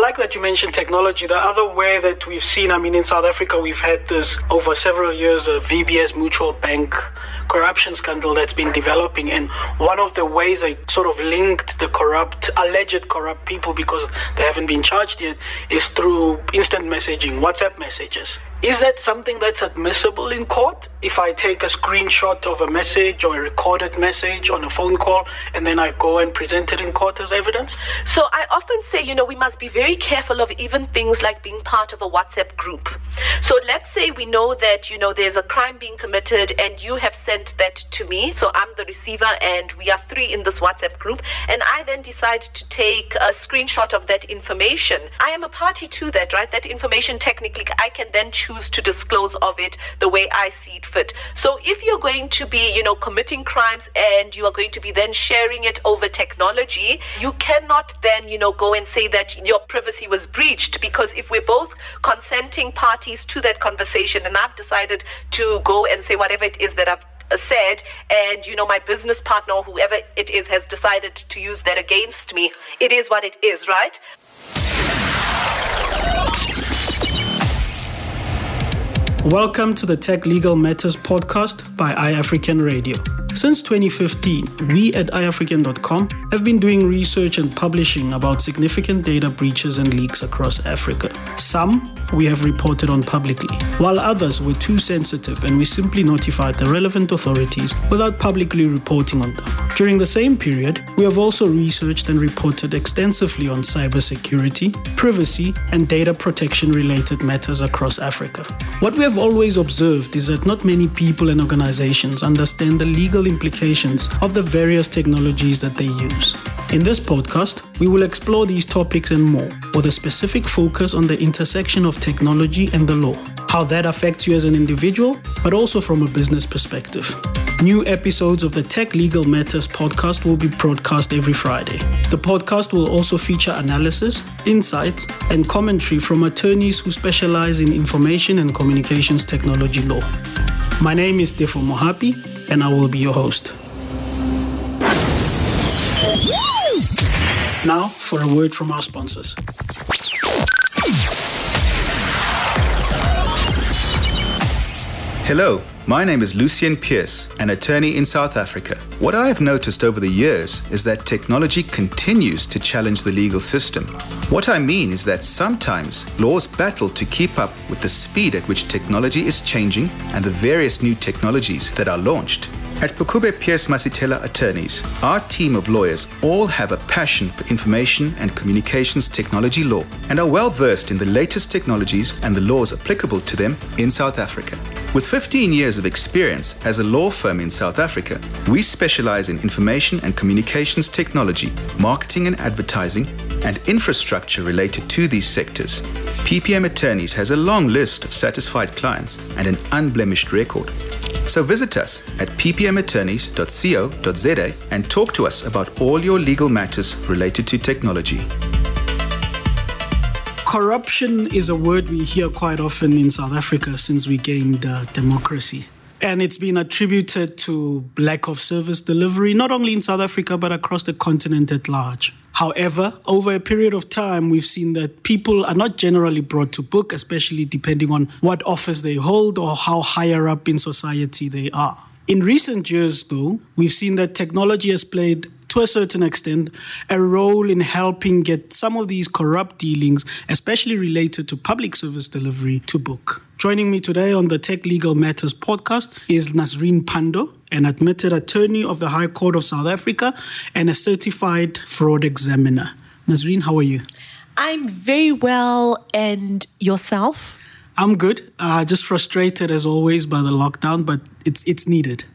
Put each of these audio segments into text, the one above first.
like that you mentioned technology. The other way that we've seen, I mean, in South Africa, we've had this over several years of VBS Mutual Bank corruption scandal that's been developing. And one of the ways they sort of linked the corrupt, alleged corrupt people because they haven't been charged yet is through instant messaging, WhatsApp messages. Is that something that's admissible in court? If I take a screenshot of a message or a recorded message on a phone call and then I go and present it in court as evidence? So I often say, you know, we must be very careful of even things like being part of a WhatsApp group. So let's say we know that, you know, there's a crime being committed and you have sent that to me. So I'm the receiver and we are three in this WhatsApp group. And I then decide to take a screenshot of that information. I am a party to that, right? That information technically I can then choose choose to disclose of it the way I see it fit. So if you're going to be, you know, committing crimes and you are going to be then sharing it over technology, you cannot then, you know, go and say that your privacy was breached because if we're both consenting parties to that conversation and I've decided to go and say whatever it is that I've said and you know my business partner or whoever it is has decided to use that against me it is what it is right Welcome to the Tech Legal Matters podcast by iAfrikan Radio. Since 2015, we at iAfrikan.com have been doing research and publishing about significant data breaches and leaks across Africa. Some we have reported on publicly, while others were too sensitive and we simply notified the relevant authorities without publicly reporting on them. During the same period, we have also researched and reported extensively on cybersecurity, privacy, and data protection related matters across Africa. What we have always observed is that not many people and organizations understand the legal implications of the various technologies that they use. In this podcast, we will explore these topics and more, with a specific focus on the intersection of technology and the law, how that affects you as an individual, but also from a business perspective. New episodes of the Tech Legal Matters podcast will be broadcast every Friday. The podcast will also feature analysis, insights, and commentary from attorneys who specialize in information and communications technology law. My name is Tefo Mohapi, and I will be your host. Now, for a word from our sponsors. Hello, my name is Lucien Pierce, an attorney in South Africa. What I have noticed over the years is that technology continues to challenge the legal system. What I mean is that sometimes laws battle to keep up with the speed at which technology is changing and the various new technologies that are launched. At Phukubje Pierce Masithela Attorneys, our team of lawyers all have a passion for information and communications technology law and are well versed in the latest technologies and the laws applicable to them in South Africa. With 15 years of experience as a law firm in South Africa, we specialize in information and communications technology, marketing and advertising, and infrastructure related to these sectors. PPM Attorneys has a long list of satisfied clients and an unblemished record. So visit us at ppmattorneys.co.za and talk to us about all your legal matters related to technology. Corruption is a word we hear quite often in South Africa since we gained uh, democracy. And it's been attributed to lack of service delivery, not only in South Africa, but across the continent at large. However, over a period of time, we've seen that people are not generally brought to book, especially depending on what office they hold or how higher up in society they are. In recent years, though, we've seen that technology has played to a certain extent, a role in helping get some of these corrupt dealings, especially related to public service delivery, to book. Joining me today on the Tech Legal Matters podcast is Nazreen Pandor, an admitted attorney of the High Court of South Africa and a certified fraud examiner. Nazreen, how are you? I'm very well, and yourself? I'm good. Uh, just frustrated as always by the lockdown, but it's it's needed.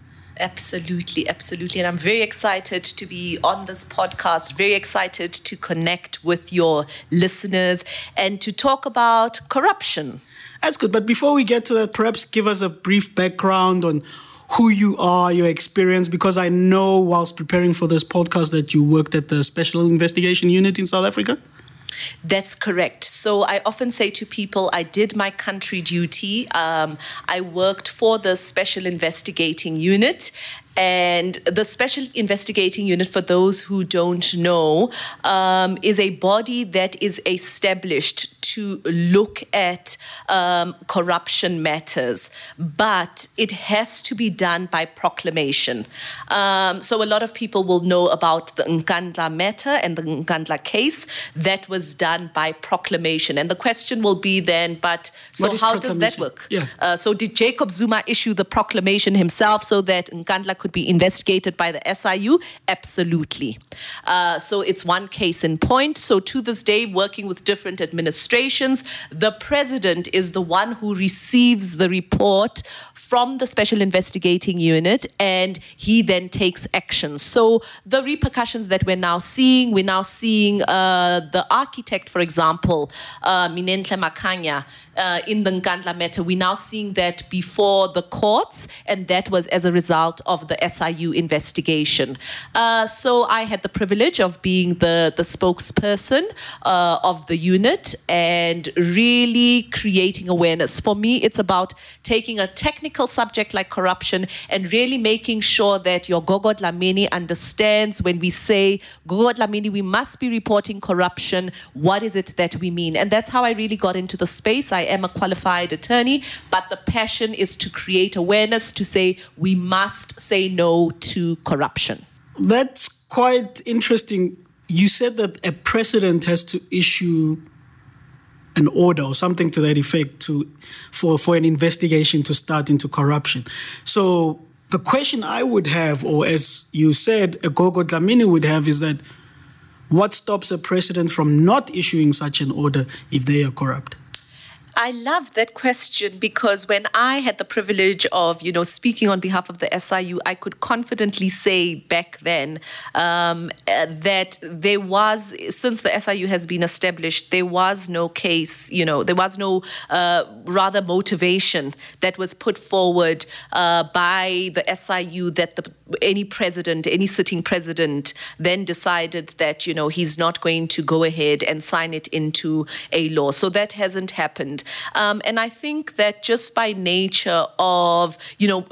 Absolutely, absolutely. And I'm very excited to be on this podcast, very excited to connect with your listeners and to talk about corruption. That's good. But before we get to that, perhaps give us a brief background on who you are, your experience, because I know whilst preparing for this podcast that you worked at the Special Investigation Unit in South Africa. That's correct. So I often say to people, I did my country duty. Um, I worked for the Special Investigating Unit, And the Special Investigating Unit, for those who don't know, um, is a body that is established to look at um, corruption matters, but it has to be done by proclamation. Um, so a lot of people will know about the Nkandla matter and the Nkandla case that was done by proclamation. And the question will be then, but so how does that work? Yeah. Uh, so did Jacob Zuma issue the proclamation himself so that Nkandla could be investigated by the SIU? Absolutely. Uh, so it's one case in point. So to this day, working with different administrations the president is the one who receives the report from the Special Investigating Unit and he then takes action. So the repercussions that we're now seeing, we're now seeing uh, the architect, for example, uh, Minenhle Makhanya, uh, in the Nkandla matter, we're now seeing that before the courts, and that was as a result of the SIU investigation. Uh, so I had the privilege of being the, the spokesperson uh, of the unit and really creating awareness. For me, it's about taking a technical subject like corruption and really making sure that your Gogo Dlamini understands when we say Gogo Dlamini, we must be reporting corruption. What is it that we mean? And that's how I really got into the space. I am a qualified attorney, but the passion is to create awareness to say we must say no to corruption. That's quite interesting. You said that a president has to issue an order or something to that effect to for, for an investigation to start into corruption. So the question I would have, or as you said, Gogo Dlamini would have, is that what stops a president from not issuing such an order if they are corrupt? I love that question because when I had the privilege of, you know, speaking on behalf of the SIU, I could confidently say back then um, uh, that there was, since the SIU has been established, there was no case, you know, there was no uh, rather motivation that was put forward uh, by the SIU that the, any president, any sitting president, then decided that, you know, he's not going to go ahead and sign it into a law. So that hasn't happened. Um, and I think that just by nature of, you know,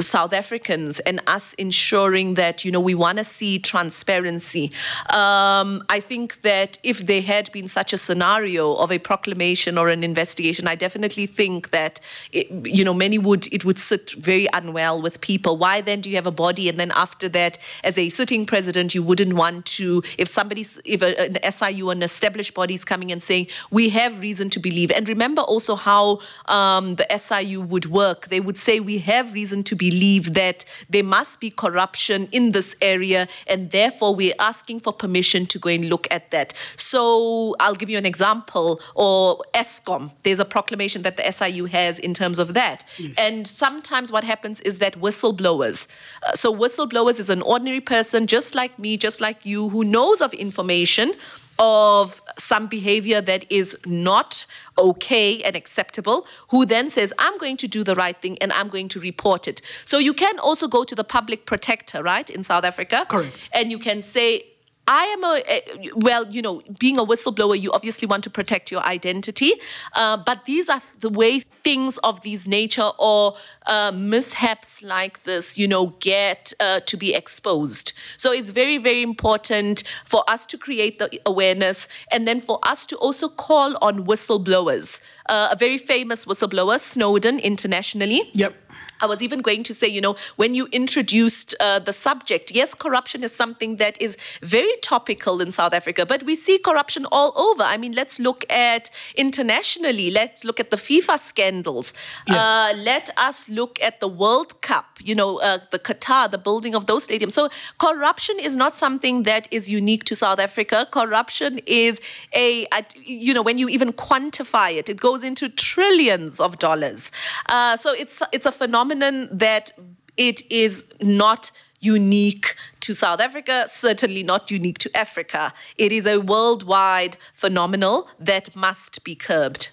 South Africans and us ensuring that, you know, we want to see transparency, um, I think that if there had been such a scenario of a proclamation or an investigation, I definitely think that, it, you know, many would, it would sit very unwell with people. Why then do you have a body? And then after that, as a sitting president, you wouldn't want to, if somebody's, if a, an SIU, an established body is coming and saying, we have reason to believe. And remember, remember also how um, the SIU would work. They would say, We have reason to believe that there must be corruption in this area, and therefore we're asking for permission to go and look at that. So I'll give you an example, or Eskom, there's a proclamation that the SIU has in terms of that. Yes. And sometimes what happens is that whistleblowers, uh, so whistleblowers is an ordinary person just like me, just like you, who knows of information of some behavior that is not okay and acceptable, who then says, I'm going to do the right thing and I'm going to report it. So you can also go to the public protector, right, in South Africa. Correct. And you can say, I am a, well, you know, being a whistleblower, you obviously want to protect your identity, uh, but these are the way things of these nature or uh, mishaps like this, you know, get uh, to be exposed. So it's very, very important for us to create the awareness and then for us to also call on whistleblowers. Uh, a very famous whistleblower, Snowden, internationally. Yep I was even going to say, you know, when you introduced uh, the subject, yes, corruption is something that is very topical in South Africa, but we see corruption all over. I mean, let's look at internationally. Let's look at the FIFA scandals. Yeah. Uh, let us look at the World Cup, you know, uh, the Qatar, the building of those stadiums. So corruption is not something that is unique to South Africa. Corruption is a, a you know, when you even quantify it, it goes into trillions of dollars. Uh, so it's it's a phenomenon phenomenon that it is not unique to South Africa, certainly not unique to Africa. It is a worldwide phenomenon that must be curbed.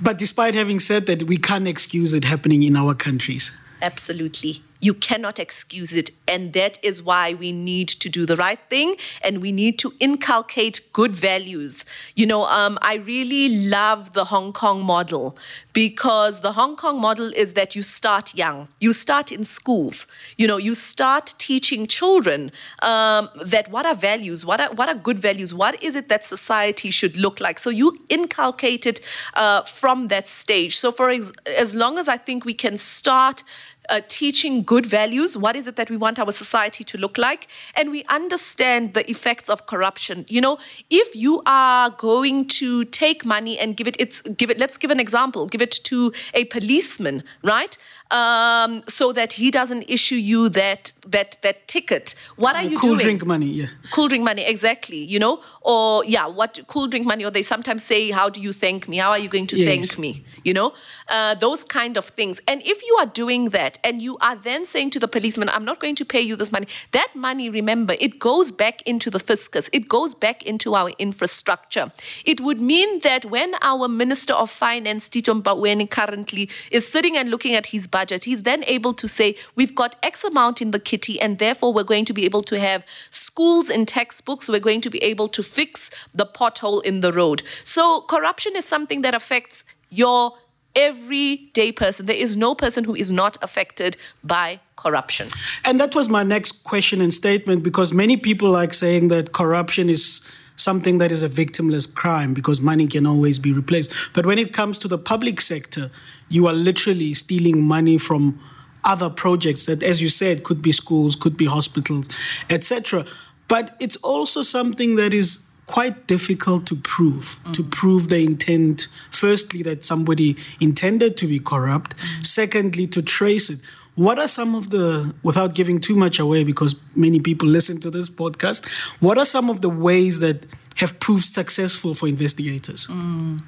But despite having said that, we can't excuse it happening in our countries. Absolutely. You cannot excuse it. And that is why we need to do the right thing and we need to inculcate good values. You know, um, I really love the Hong Kong model because the Hong Kong model is that you start young, you start in schools, you know, you start teaching children um, that what are values, what are, what are good values, what is it that society should look like. So you inculcate it uh, from that stage. So for ex- as long as I think we can start uh, teaching good values. What is it that we want our society to look like? And we understand the effects of corruption. You know, if you are going to take money and give it, it's give it. Let's give an example. Give it to a policeman, right? Um, so that he doesn't issue you that that that ticket. What are you cool doing? Cool drink money, yeah. Cool drink money, exactly. You know, or yeah, what cool drink money? Or they sometimes say, "How do you thank me? How are you going to Yes. thank me?" You know, uh, those kind of things. And if you are doing that, and you are then saying to the policeman, "I'm not going to pay you this money," that money, remember, it goes back into the fiscus. It goes back into our infrastructure. It would mean that when our Minister of Finance, Tito Mboweni, currently is sitting and looking at his budget, he's then able to say, We've got X amount in the kitty, and therefore we're going to be able to have schools and textbooks. We're going to be able to fix the pothole in the road. So, corruption is something that affects your everyday person. There is no person who is not affected by corruption. And that was my next question and statement because many people like saying that corruption is something that is a victimless crime because money can always be replaced. But when it comes to the public sector, you are literally stealing money from other projects that, as you said, could be schools, could be hospitals, etc. But it's also something that is quite difficult to prove to mm. prove the intent firstly that somebody intended to be corrupt mm. secondly to trace it. What are some of the without giving too much away because many people listen to this podcast what are some of the ways that have proved successful for investigators mm.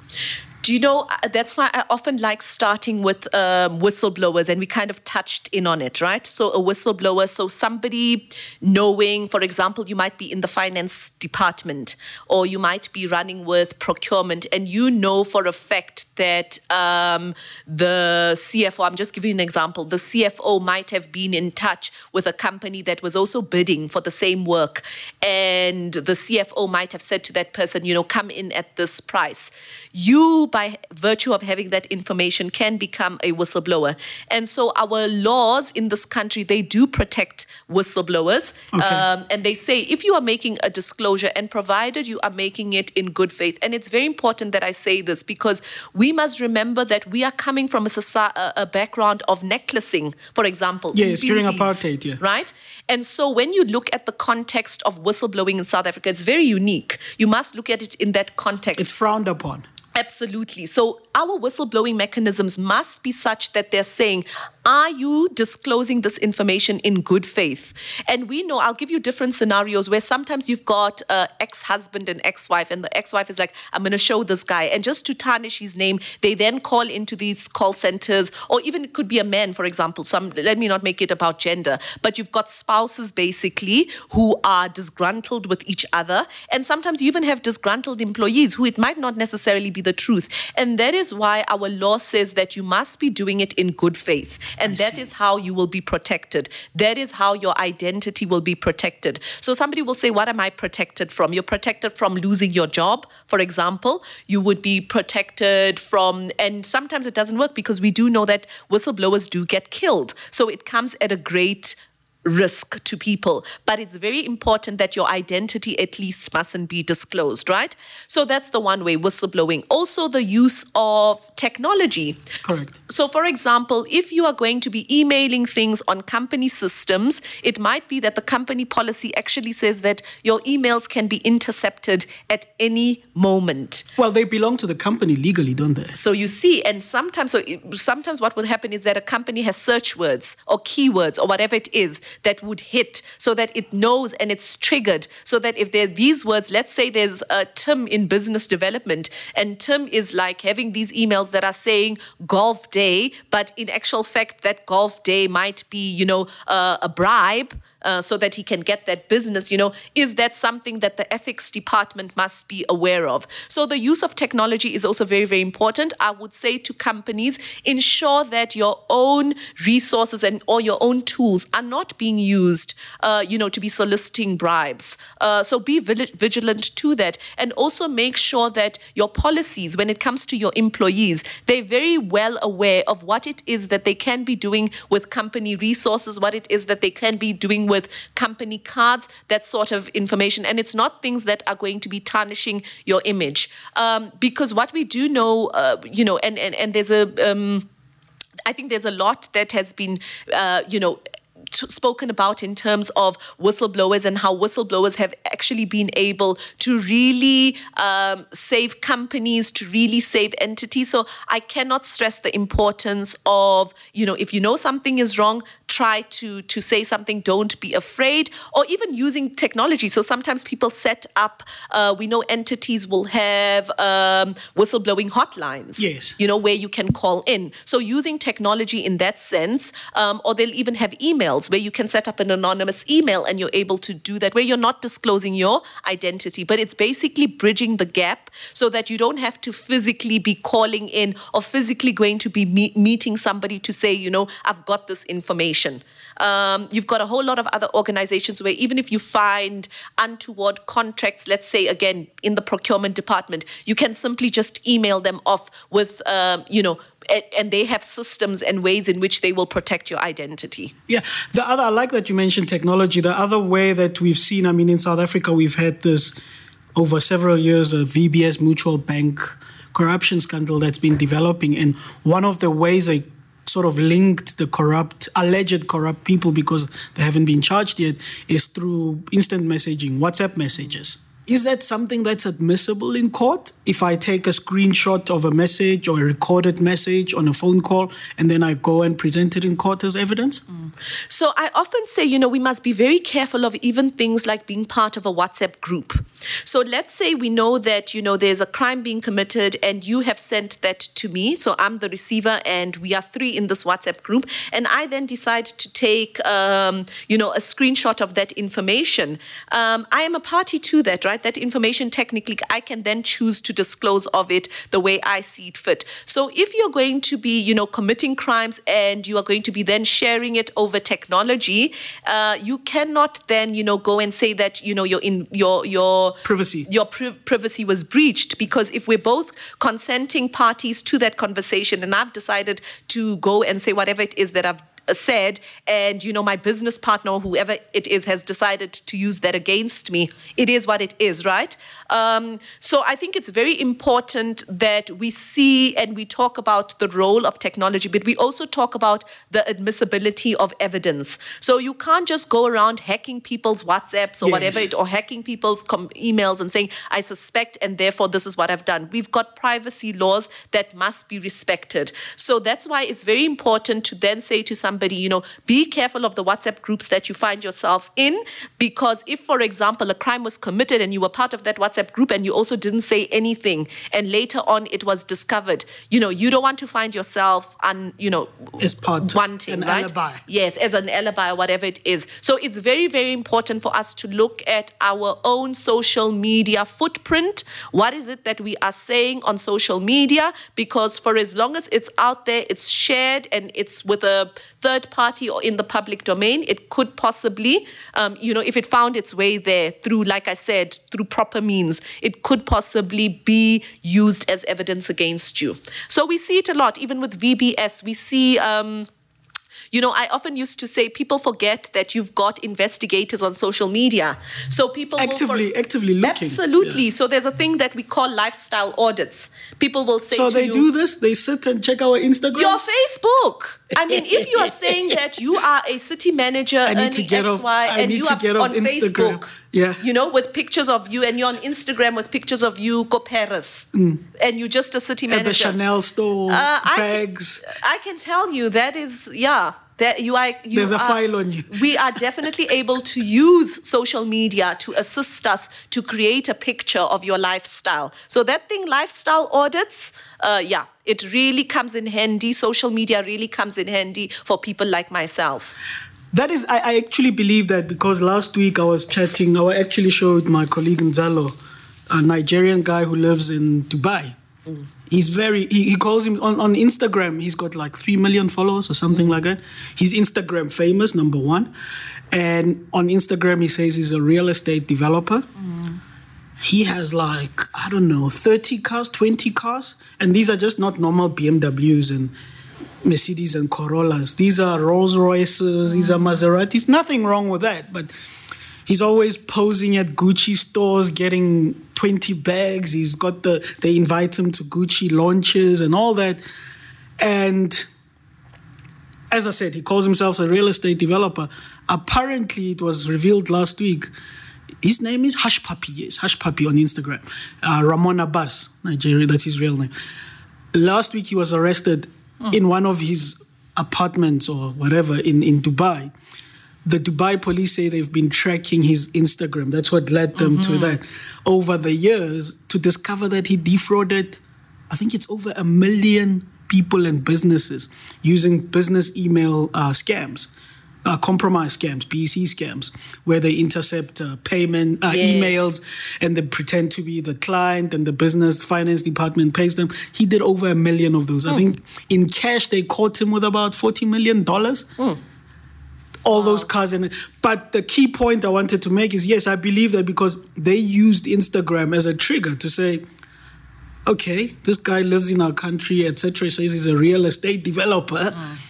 Do you know, uh, that's why I often like starting with um, whistleblowers, and we kind of touched in on it, right? So, a whistleblower, so somebody knowing, for example, you might be in the finance department or you might be running with procurement, and you know for a fact that um, the CFO, I'm just giving you an example, the CFO might have been in touch with a company that was also bidding for the same work. And the CFO might have said to that person, you know, come in at this price. You, by virtue of having that information, can become a whistleblower. And so our laws in this country, they do protect whistleblowers. Okay. Um, and they say if you are making a disclosure and provided you are making it in good faith, and it's very important that I say this because we must remember that we are coming from a, a background of necklacing, for example. Yes, during apartheid, yeah. Right? And so when you look at the context of whistleblowing in South Africa, it's very unique. You must look at it in that context. it's frowned upon Absolutely. So our whistleblowing mechanisms must be such that they're saying, are you disclosing this information in good faith? And we know, I'll give you different scenarios where sometimes you've got uh, ex-husband and ex-wife, and the ex-wife is like, I'm going to show this guy. And just to tarnish his name, they then call into these call centers, or even it could be a man, for example. So I'm, let me not make it about gender, but you've got spouses basically who are disgruntled with each other. And sometimes you even have disgruntled employees who it might not necessarily be the truth. And that is why our law says that you must be doing it in good faith. And that is how you will be protected. That is how your identity will be protected. So somebody will say, What am I protected from? You're protected from losing your job, for example. You would be protected from, and sometimes it doesn't work because we do know that whistleblowers do get killed. So it comes at a great risk to people. But it's very important that your identity at least mustn't be disclosed right? So that's the one way whistleblowing. Also the use of technology. Correct. so for example if you are going to be emailing things on company systems it might be that the company policy actually says that your emails can be intercepted at any moment. Well they belong to the company legally don't they? So you see, and sometimes, so sometimes what will happen is that a company has search words or keywords or whatever it is that would hit, so that it knows and it's triggered, so that if there are these words, let's say there's a Tim in business development, and Tim is like having these emails that are saying golf day, but in actual fact, that golf day might be, you know, uh, a bribe uh, so that he can get that business, you know, is that something that the ethics department must be aware of? So the use of technology is also very, very important. I would say to companies, ensure that your own resources and or your own tools are not being used, uh, you know, to be soliciting bribes. Uh, so be vigilant to that, and also make sure that your policies, when it comes to your employees, they're very well aware of what it is that they can be doing with company resources, what it is that they can be doing with company cards, that sort of information. And it's not things that are going to be tarnishing your image. Um, because what we do know, uh, you know, and, and, and there's a, um, I think there's a lot that has been, uh, you know, t- spoken about in terms of whistleblowers and how whistleblowers have actually been able to really um, save companies, to really save entities. So I cannot stress the importance of, you know, if you know something is wrong, try to to say something. Don't be afraid, or even using technology. So sometimes people set up. Uh, we know entities will have um, whistleblowing hotlines. Yes. You know where you can call in. So using technology in that sense, um, or they'll even have emails emails where you can set up an anonymous email and you're able to do that, where you're not disclosing your identity, but it's basically bridging the gap so that you don't have to physically be calling in or physically going to be meet, meeting somebody to say, you know, I've got this information. Um, you've got a whole lot of other organizations where even if you find untoward contracts, let's say again in the procurement department, you can simply just email them off with, um, you know, and they have systems and ways in which they will protect your identity. Yeah, the other I like that you mentioned technology. The other way that we've seen, I mean, in South Africa, we've had this over several years, a VBS Mutual Bank corruption scandal that's been developing, and one of the ways they sort of linked the corrupt, alleged corrupt people because they haven't been charged yet is through instant messaging, WhatsApp messages. Is that something that's admissible in court? If I take a screenshot of a message or a recorded message on a phone call and then I go and present it in court as evidence? Mm. So I often say, you know, we must be very careful of even things like being part of a WhatsApp group. So let's say we know that, you know, there's a crime being committed and you have sent that to me. So I'm the receiver and we are three in this WhatsApp group. And I then decide to take, um, you know, a screenshot of that information. Um, I am a party to that, right? That information technically I can then choose to disclose of it the way I see it fit. So if you're going to be, you know, committing crimes and you are going to be then sharing it over technology, uh, you cannot then, you know, go and say that, you know, your in your your privacy your pri- privacy was breached because if we're both consenting parties to that conversation and I've decided to go and say whatever it is that I've said, and you know, my business partner whoever it is has decided to use that against me. It is what it is, right? Um, so I think it's very important that we see and we talk about the role of technology, but we also talk about the admissibility of evidence. So you can't just go around hacking people's WhatsApps or yes. whatever it, or hacking people's com- emails and saying, I suspect, and therefore this is what I've done. We've got privacy laws that must be respected. So that's why it's very important to then say to somebody, somebody, you know, be careful of the WhatsApp groups that you find yourself in. Because if, for example, a crime was committed and you were part of that WhatsApp group and you also didn't say anything, and later on it was discovered, you know, you don't want to find yourself, un, you know, as part wanting, an right? alibi. Yes, as an alibi or whatever it is. So it's very, very important for us to look at our own social media footprint. What is it that we are saying on social media? Because for as long as it's out there, it's shared and it's with a third party or in the public domain, it could possibly, um, you know, if it found its way there through, like I said, through proper means, it could possibly be used as evidence against you. So we see it a lot, even with VBS. We see. Um, you know, I often used to say people forget that you've got investigators on social media. So people actively, for, actively looking. Absolutely. Yeah. So there's a thing that we call lifestyle audits. People will say, so they you, do this. They sit and check our Instagram. Your Facebook. I mean, if you are saying that you are a city manager I need to get off, I and you are on Instagram. Facebook, yeah. you know, with pictures of you, and you're on Instagram with pictures of you go Paris, mm. and you're just a city manager. At the Chanel store, uh, bags. I can, I can tell you that is, yeah, that you are you there's a are, file on you we are definitely able to use social media to assist us to create a picture of your lifestyle so that thing lifestyle audits uh, yeah it really comes in handy social media really comes in handy for people like myself That is, I, I actually believe that because last week I was chatting, I actually showed my colleague Nzalo, a Nigerian guy who lives in Dubai. Mm. He's very, he, he, calls him on, on Instagram, he's got like 3 million followers or something like that. He's Instagram famous, number one. And on Instagram, he says he's a real estate developer. Mm. He has like, I don't know, 30 cars, 20 cars. And these are just not normal BMWs and Mercedes and Corollas. These are Rolls Royces, these are Maseratis. Nothing wrong with that, but he's always posing at Gucci stores, getting 20 bags. He's got the, they invite him to Gucci launches and all that. And as I said, he calls himself a real estate developer. Apparently, it was revealed last week. His name is Hushpuppi, yes, Hushpuppi on Instagram. Uh, Ramon Abbas, Nigeria, that's his real name. Last week, he was arrested mm. in one of his apartments or whatever in, in Dubai. The Dubai police say they've been tracking his Instagram. That's what led them mm-hmm. to that over the years to discover that he defrauded, I think it's over a million people and businesses using business email uh, scams uh, compromise scams, BEC scams, where they intercept uh, payment uh, yes. emails and they pretend to be the client and the business finance department pays them. He did over a million of those. Mm. I think in cash they caught him with about forty million dollars. Mm. All wow. those cars and but the key point I wanted to make is yes, I believe that because they used Instagram as a trigger to say, okay, this guy lives in our country, etc. Says he's a real estate developer. Mm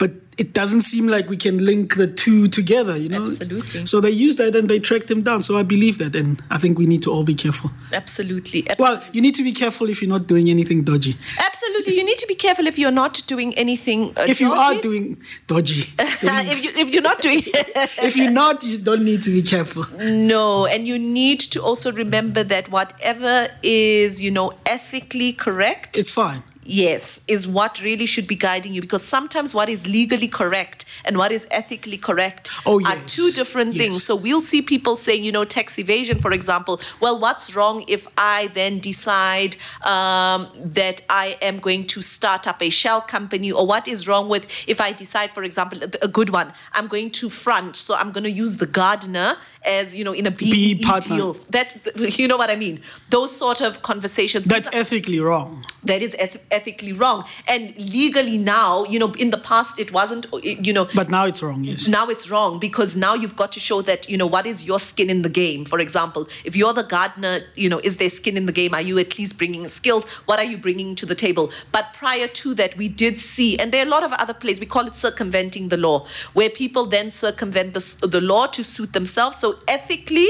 but it doesn't seem like we can link the two together, you know? Absolutely. So they used that and they tracked him down. So I believe that. And I think we need to all be careful. Absolutely. Absolutely. Well, you need to be careful if you're not doing anything dodgy. Absolutely. You need to be careful if you're not doing anything uh, If you are doing dodgy. if, you, if you're not doing... if you're not, you don't need to be careful. No. And you need to also remember that whatever is, you know, ethically correct... It's fine yes, is what really should be guiding you because sometimes what is legally correct and what is ethically correct oh, yes. are two different yes. things. So we'll see people saying, you know, tax evasion, for example. Well, what's wrong if I then decide um, that I am going to start up a shell company? Or what is wrong with if I decide, for example, a good one, I'm going to front, so I'm going to use the gardener as, you know, in a BE deal. That, you know what I mean? Those sort of conversations. That's ethically wrong. That is ethically wrong. And legally now, you know, in the past it wasn't, you know, but now it's wrong, yes. Now it's wrong because now you've got to show that, you know, what is your skin in the game? For example, if you're the gardener, you know, is there skin in the game? Are you at least bringing skills? What are you bringing to the table? But prior to that, we did see, and there are a lot of other plays, we call it circumventing the law, where people then circumvent the, the law to suit themselves. So ethically,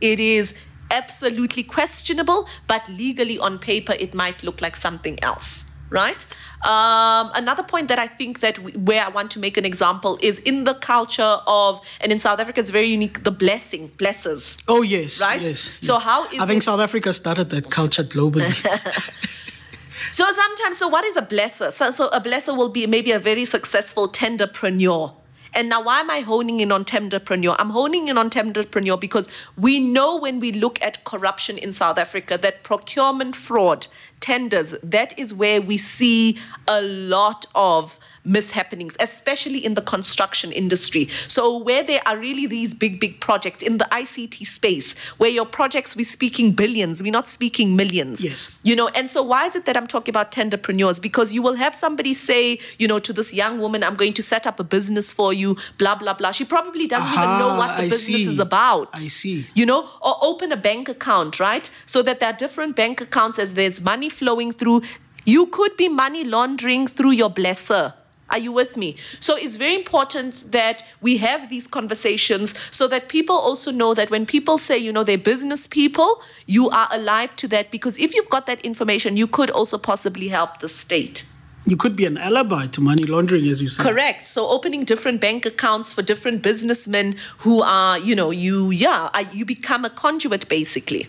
it is absolutely questionable, but legally on paper, it might look like something else right? Um, another point that I think that we, where I want to make an example is in the culture of, and in South Africa, it's very unique, the blessing, blessers. Oh, yes. Right? Yes. So, yes. how is I think it, South Africa started that culture globally. so, sometimes, so what is a blesser? So, so, a blesser will be maybe a very successful tenderpreneur. And now, why am I honing in on tenderpreneur? I'm honing in on tenderpreneur because we know when we look at corruption in South Africa that procurement fraud tenders, that is where we see a lot of mishappenings, especially in the construction industry. So, where there are really these big, big projects in the ICT space, where your projects, we're speaking billions, we're not speaking millions. Yes. You know, and so why is it that I'm talking about tenderpreneurs? Because you will have somebody say, you know, to this young woman, I'm going to set up a business for you, blah, blah, blah. She probably doesn't Aha, even know what the I business see. is about. I see. You know, or open a bank account, right? So that there are different bank accounts as there's money flowing through. You could be money laundering through your blesser. Are you with me? So it's very important that we have these conversations so that people also know that when people say, you know, they're business people, you are alive to that because if you've got that information, you could also possibly help the state. You could be an alibi to money laundering, as you said. Correct. So opening different bank accounts for different businessmen who are, you know, you, yeah, you become a conduit basically.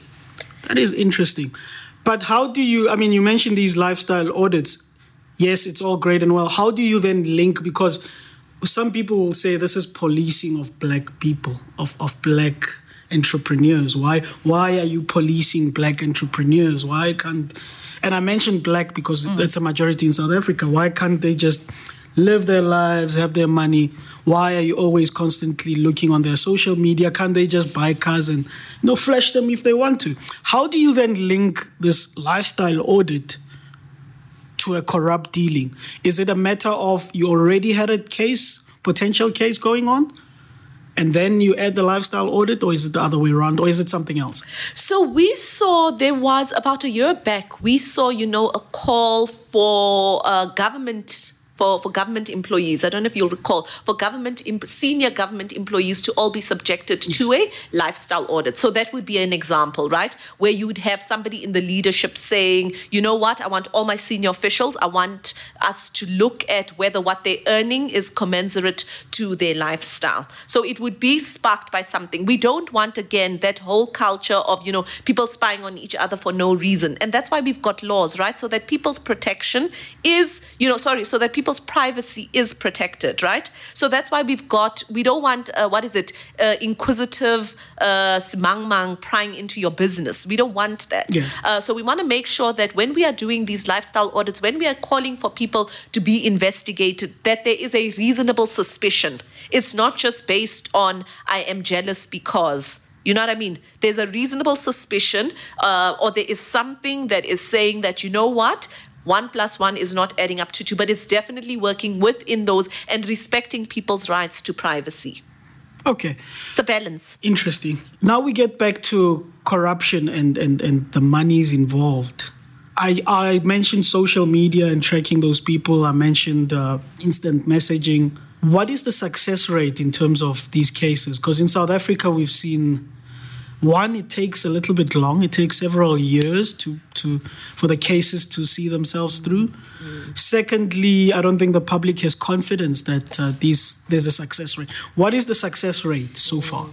That is interesting. But how do you, I mean, you mentioned these lifestyle audits yes, it's all great and well. How do you then link? Because some people will say this is policing of black people, of, of black entrepreneurs. Why why are you policing black entrepreneurs? Why can't and I mentioned black because mm. that's a majority in South Africa. Why can't they just live their lives, have their money. Why are you always constantly looking on their social media? Can't they just buy cars and you know flash them if they want to? How do you then link this lifestyle audit to a corrupt dealing? Is it a matter of you already had a case, potential case going on? and then you add the lifestyle audit, or is it the other way around, or is it something else? So we saw there was about a year back, we saw, you know, a call for uh, government for, for government employees. I don't know if you'll recall, for government senior government employees to all be subjected yes. to a lifestyle audit. So that would be an example, right? Where you would have somebody in the leadership saying, you know what, I want all my senior officials, I want us to look at whether what they're earning is commensurate to their lifestyle. So it would be sparked by something. We don't want, again, that whole culture of, you know, people spying on each other for no reason. And that's why we've got laws, right? So that people's protection is, you know, sorry, so that people people's privacy is protected, right? So that's why we've got, we don't want, uh, what is it, uh, inquisitive uh, mang mang prying into your business. We don't want that. Yeah. Uh, so we want to make sure that when we are doing these lifestyle audits, when we are calling for people to be investigated, that there is a reasonable suspicion. It's not just based on, I am jealous because. You know what I mean? There's a reasonable suspicion, uh, or there is something that is saying that, you know what, one plus one is not adding up to two, but it's definitely working within those and respecting people's rights to privacy. Okay. It's a balance. Interesting. Now we get back to corruption and, and, and the monies involved. I, I mentioned social media and tracking those people. I mentioned uh, instant messaging. What is the success rate in terms of these cases? Because in South Africa, we've seen one, it takes a little bit long. It takes several years to, to for the cases to see themselves through. Mm. Secondly, I don't think the public has confidence that uh, these there's a success rate. What is the success rate so mm. far?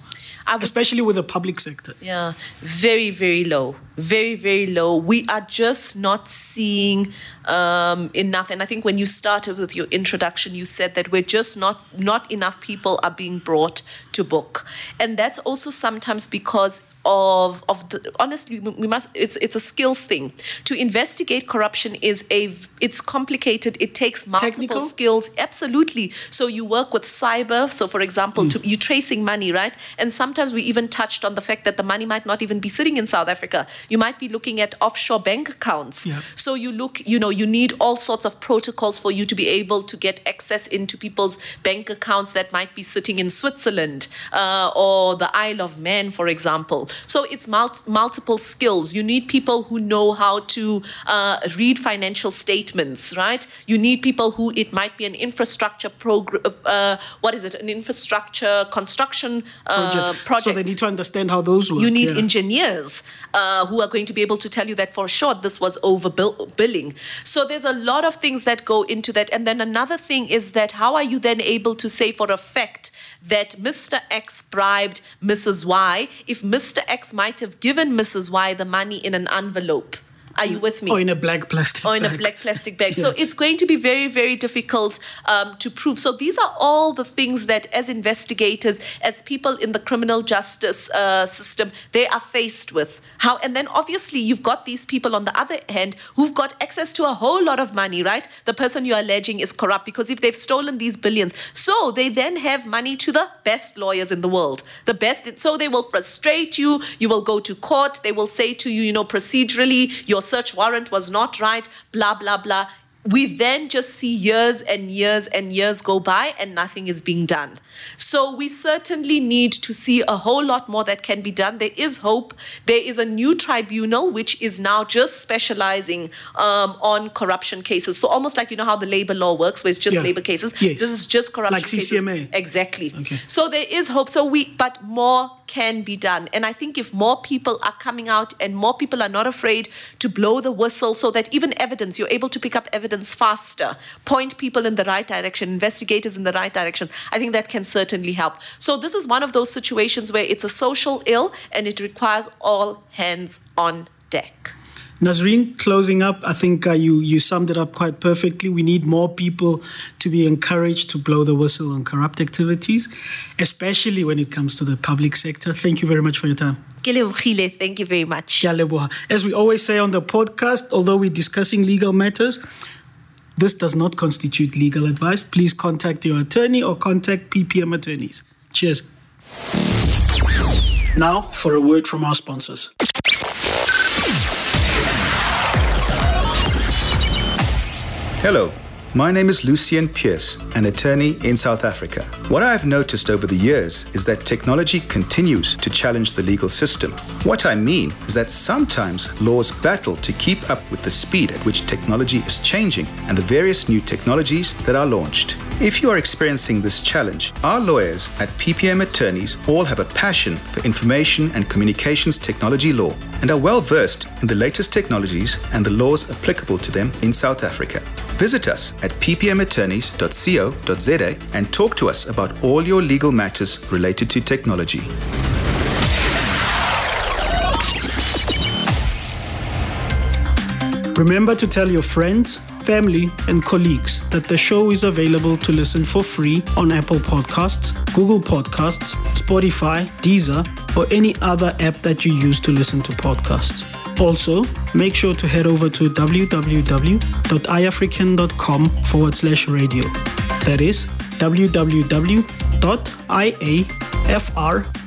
especially with the public sector. Yeah, very, very low. Very, very low. We are just not seeing um, enough. And I think when you started with your introduction, you said that we're just not not enough people are being brought to book, and that's also sometimes because of of the honestly we must it's it's a skills thing. To investigate corruption is a it's complicated. It takes multiple Technical? skills. Absolutely. So you work with cyber. So for example mm. to, you're tracing money right? And sometimes we even touched on the fact that the money might not even be sitting in South Africa. You might be looking at offshore bank accounts. Yeah. so you look you know you need all sorts of protocols for you to be able to get access into people's bank accounts that might be sitting in Switzerland uh, or the Isle of Man for example so it's mul- multiple skills. You need people who know how to uh, read financial statements, right? You need people who it might be an infrastructure program. Uh, what is it? An infrastructure construction uh, project. project. So they need to understand how those work. You need yeah. engineers uh, who are going to be able to tell you that for sure this was overbilling. So there's a lot of things that go into that. And then another thing is that how are you then able to say for a fact that Mr. X bribed Mrs. Y if Mr. X might have given Mrs. Y the money in an envelope. Are you with me? Or in a black plastic or in bag. a black plastic bag. yeah. So it's going to be very, very difficult um, to prove. So these are all the things that, as investigators, as people in the criminal justice uh, system, they are faced with. How and then obviously you've got these people on the other hand who've got access to a whole lot of money, right? The person you're alleging is corrupt because if they've stolen these billions, so they then have money to the best lawyers in the world, the best. So they will frustrate you. You will go to court. They will say to you, you know, procedurally, your search warrant was not right. Blah blah blah we then just see years and years and years go by and nothing is being done. So we certainly need to see a whole lot more that can be done. There is hope. There is a new tribunal which is now just specializing um, on corruption cases. So almost like you know how the labor law works, where it's just yeah. labor cases. Yes. This is just corruption like CCMA. Cases. Exactly. Okay. So there is hope. So we, but more can be done. And I think if more people are coming out and more people are not afraid to blow the whistle, so that even evidence, you're able to pick up evidence evidence faster, point people in the right direction, investigators in the right direction, I think that can certainly help. So, this is one of those situations where it's a social ill and it requires all hands on deck. Nazreen, closing up, I think uh, you, you summed it up quite perfectly. We need more people to be encouraged to blow the whistle on corrupt activities, especially when it comes to the public sector. Thank you very much for your time. Thank you very much. As we always say on the podcast, although we're discussing legal matters, This does not constitute legal advice. Please contact your attorney or contact PPM attorneys. Cheers. Now for a word from our sponsors. Hello, my name is Lucien Pierce, an attorney in South Africa. What I have noticed over the years is that technology continues to challenge the legal system. What I mean is that sometimes laws battle to keep up with the speed at which technology is changing and the various new technologies that are launched. If you are experiencing this challenge, our lawyers at PPM Attorneys all have a passion for information and communications technology law and are well versed in the latest technologies and the laws applicable to them in South Africa. Visit us at ppmattorneys.co.za and talk to us about all your legal matters related to technology. Remember to tell your friends, family, and colleagues that the show is available to listen for free on Apple Podcasts, Google Podcasts, Spotify, Deezer, or any other app that you use to listen to podcasts. Also, make sure to head over to www.iafrikan.com forward slash radio. That is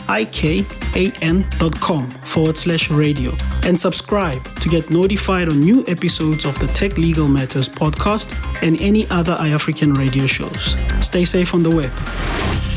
www.iafrikan.com forward slash radio and subscribe to get notified on new episodes of the Tech Legal Matters podcast and any other iAfrikan radio shows. Stay safe on the web.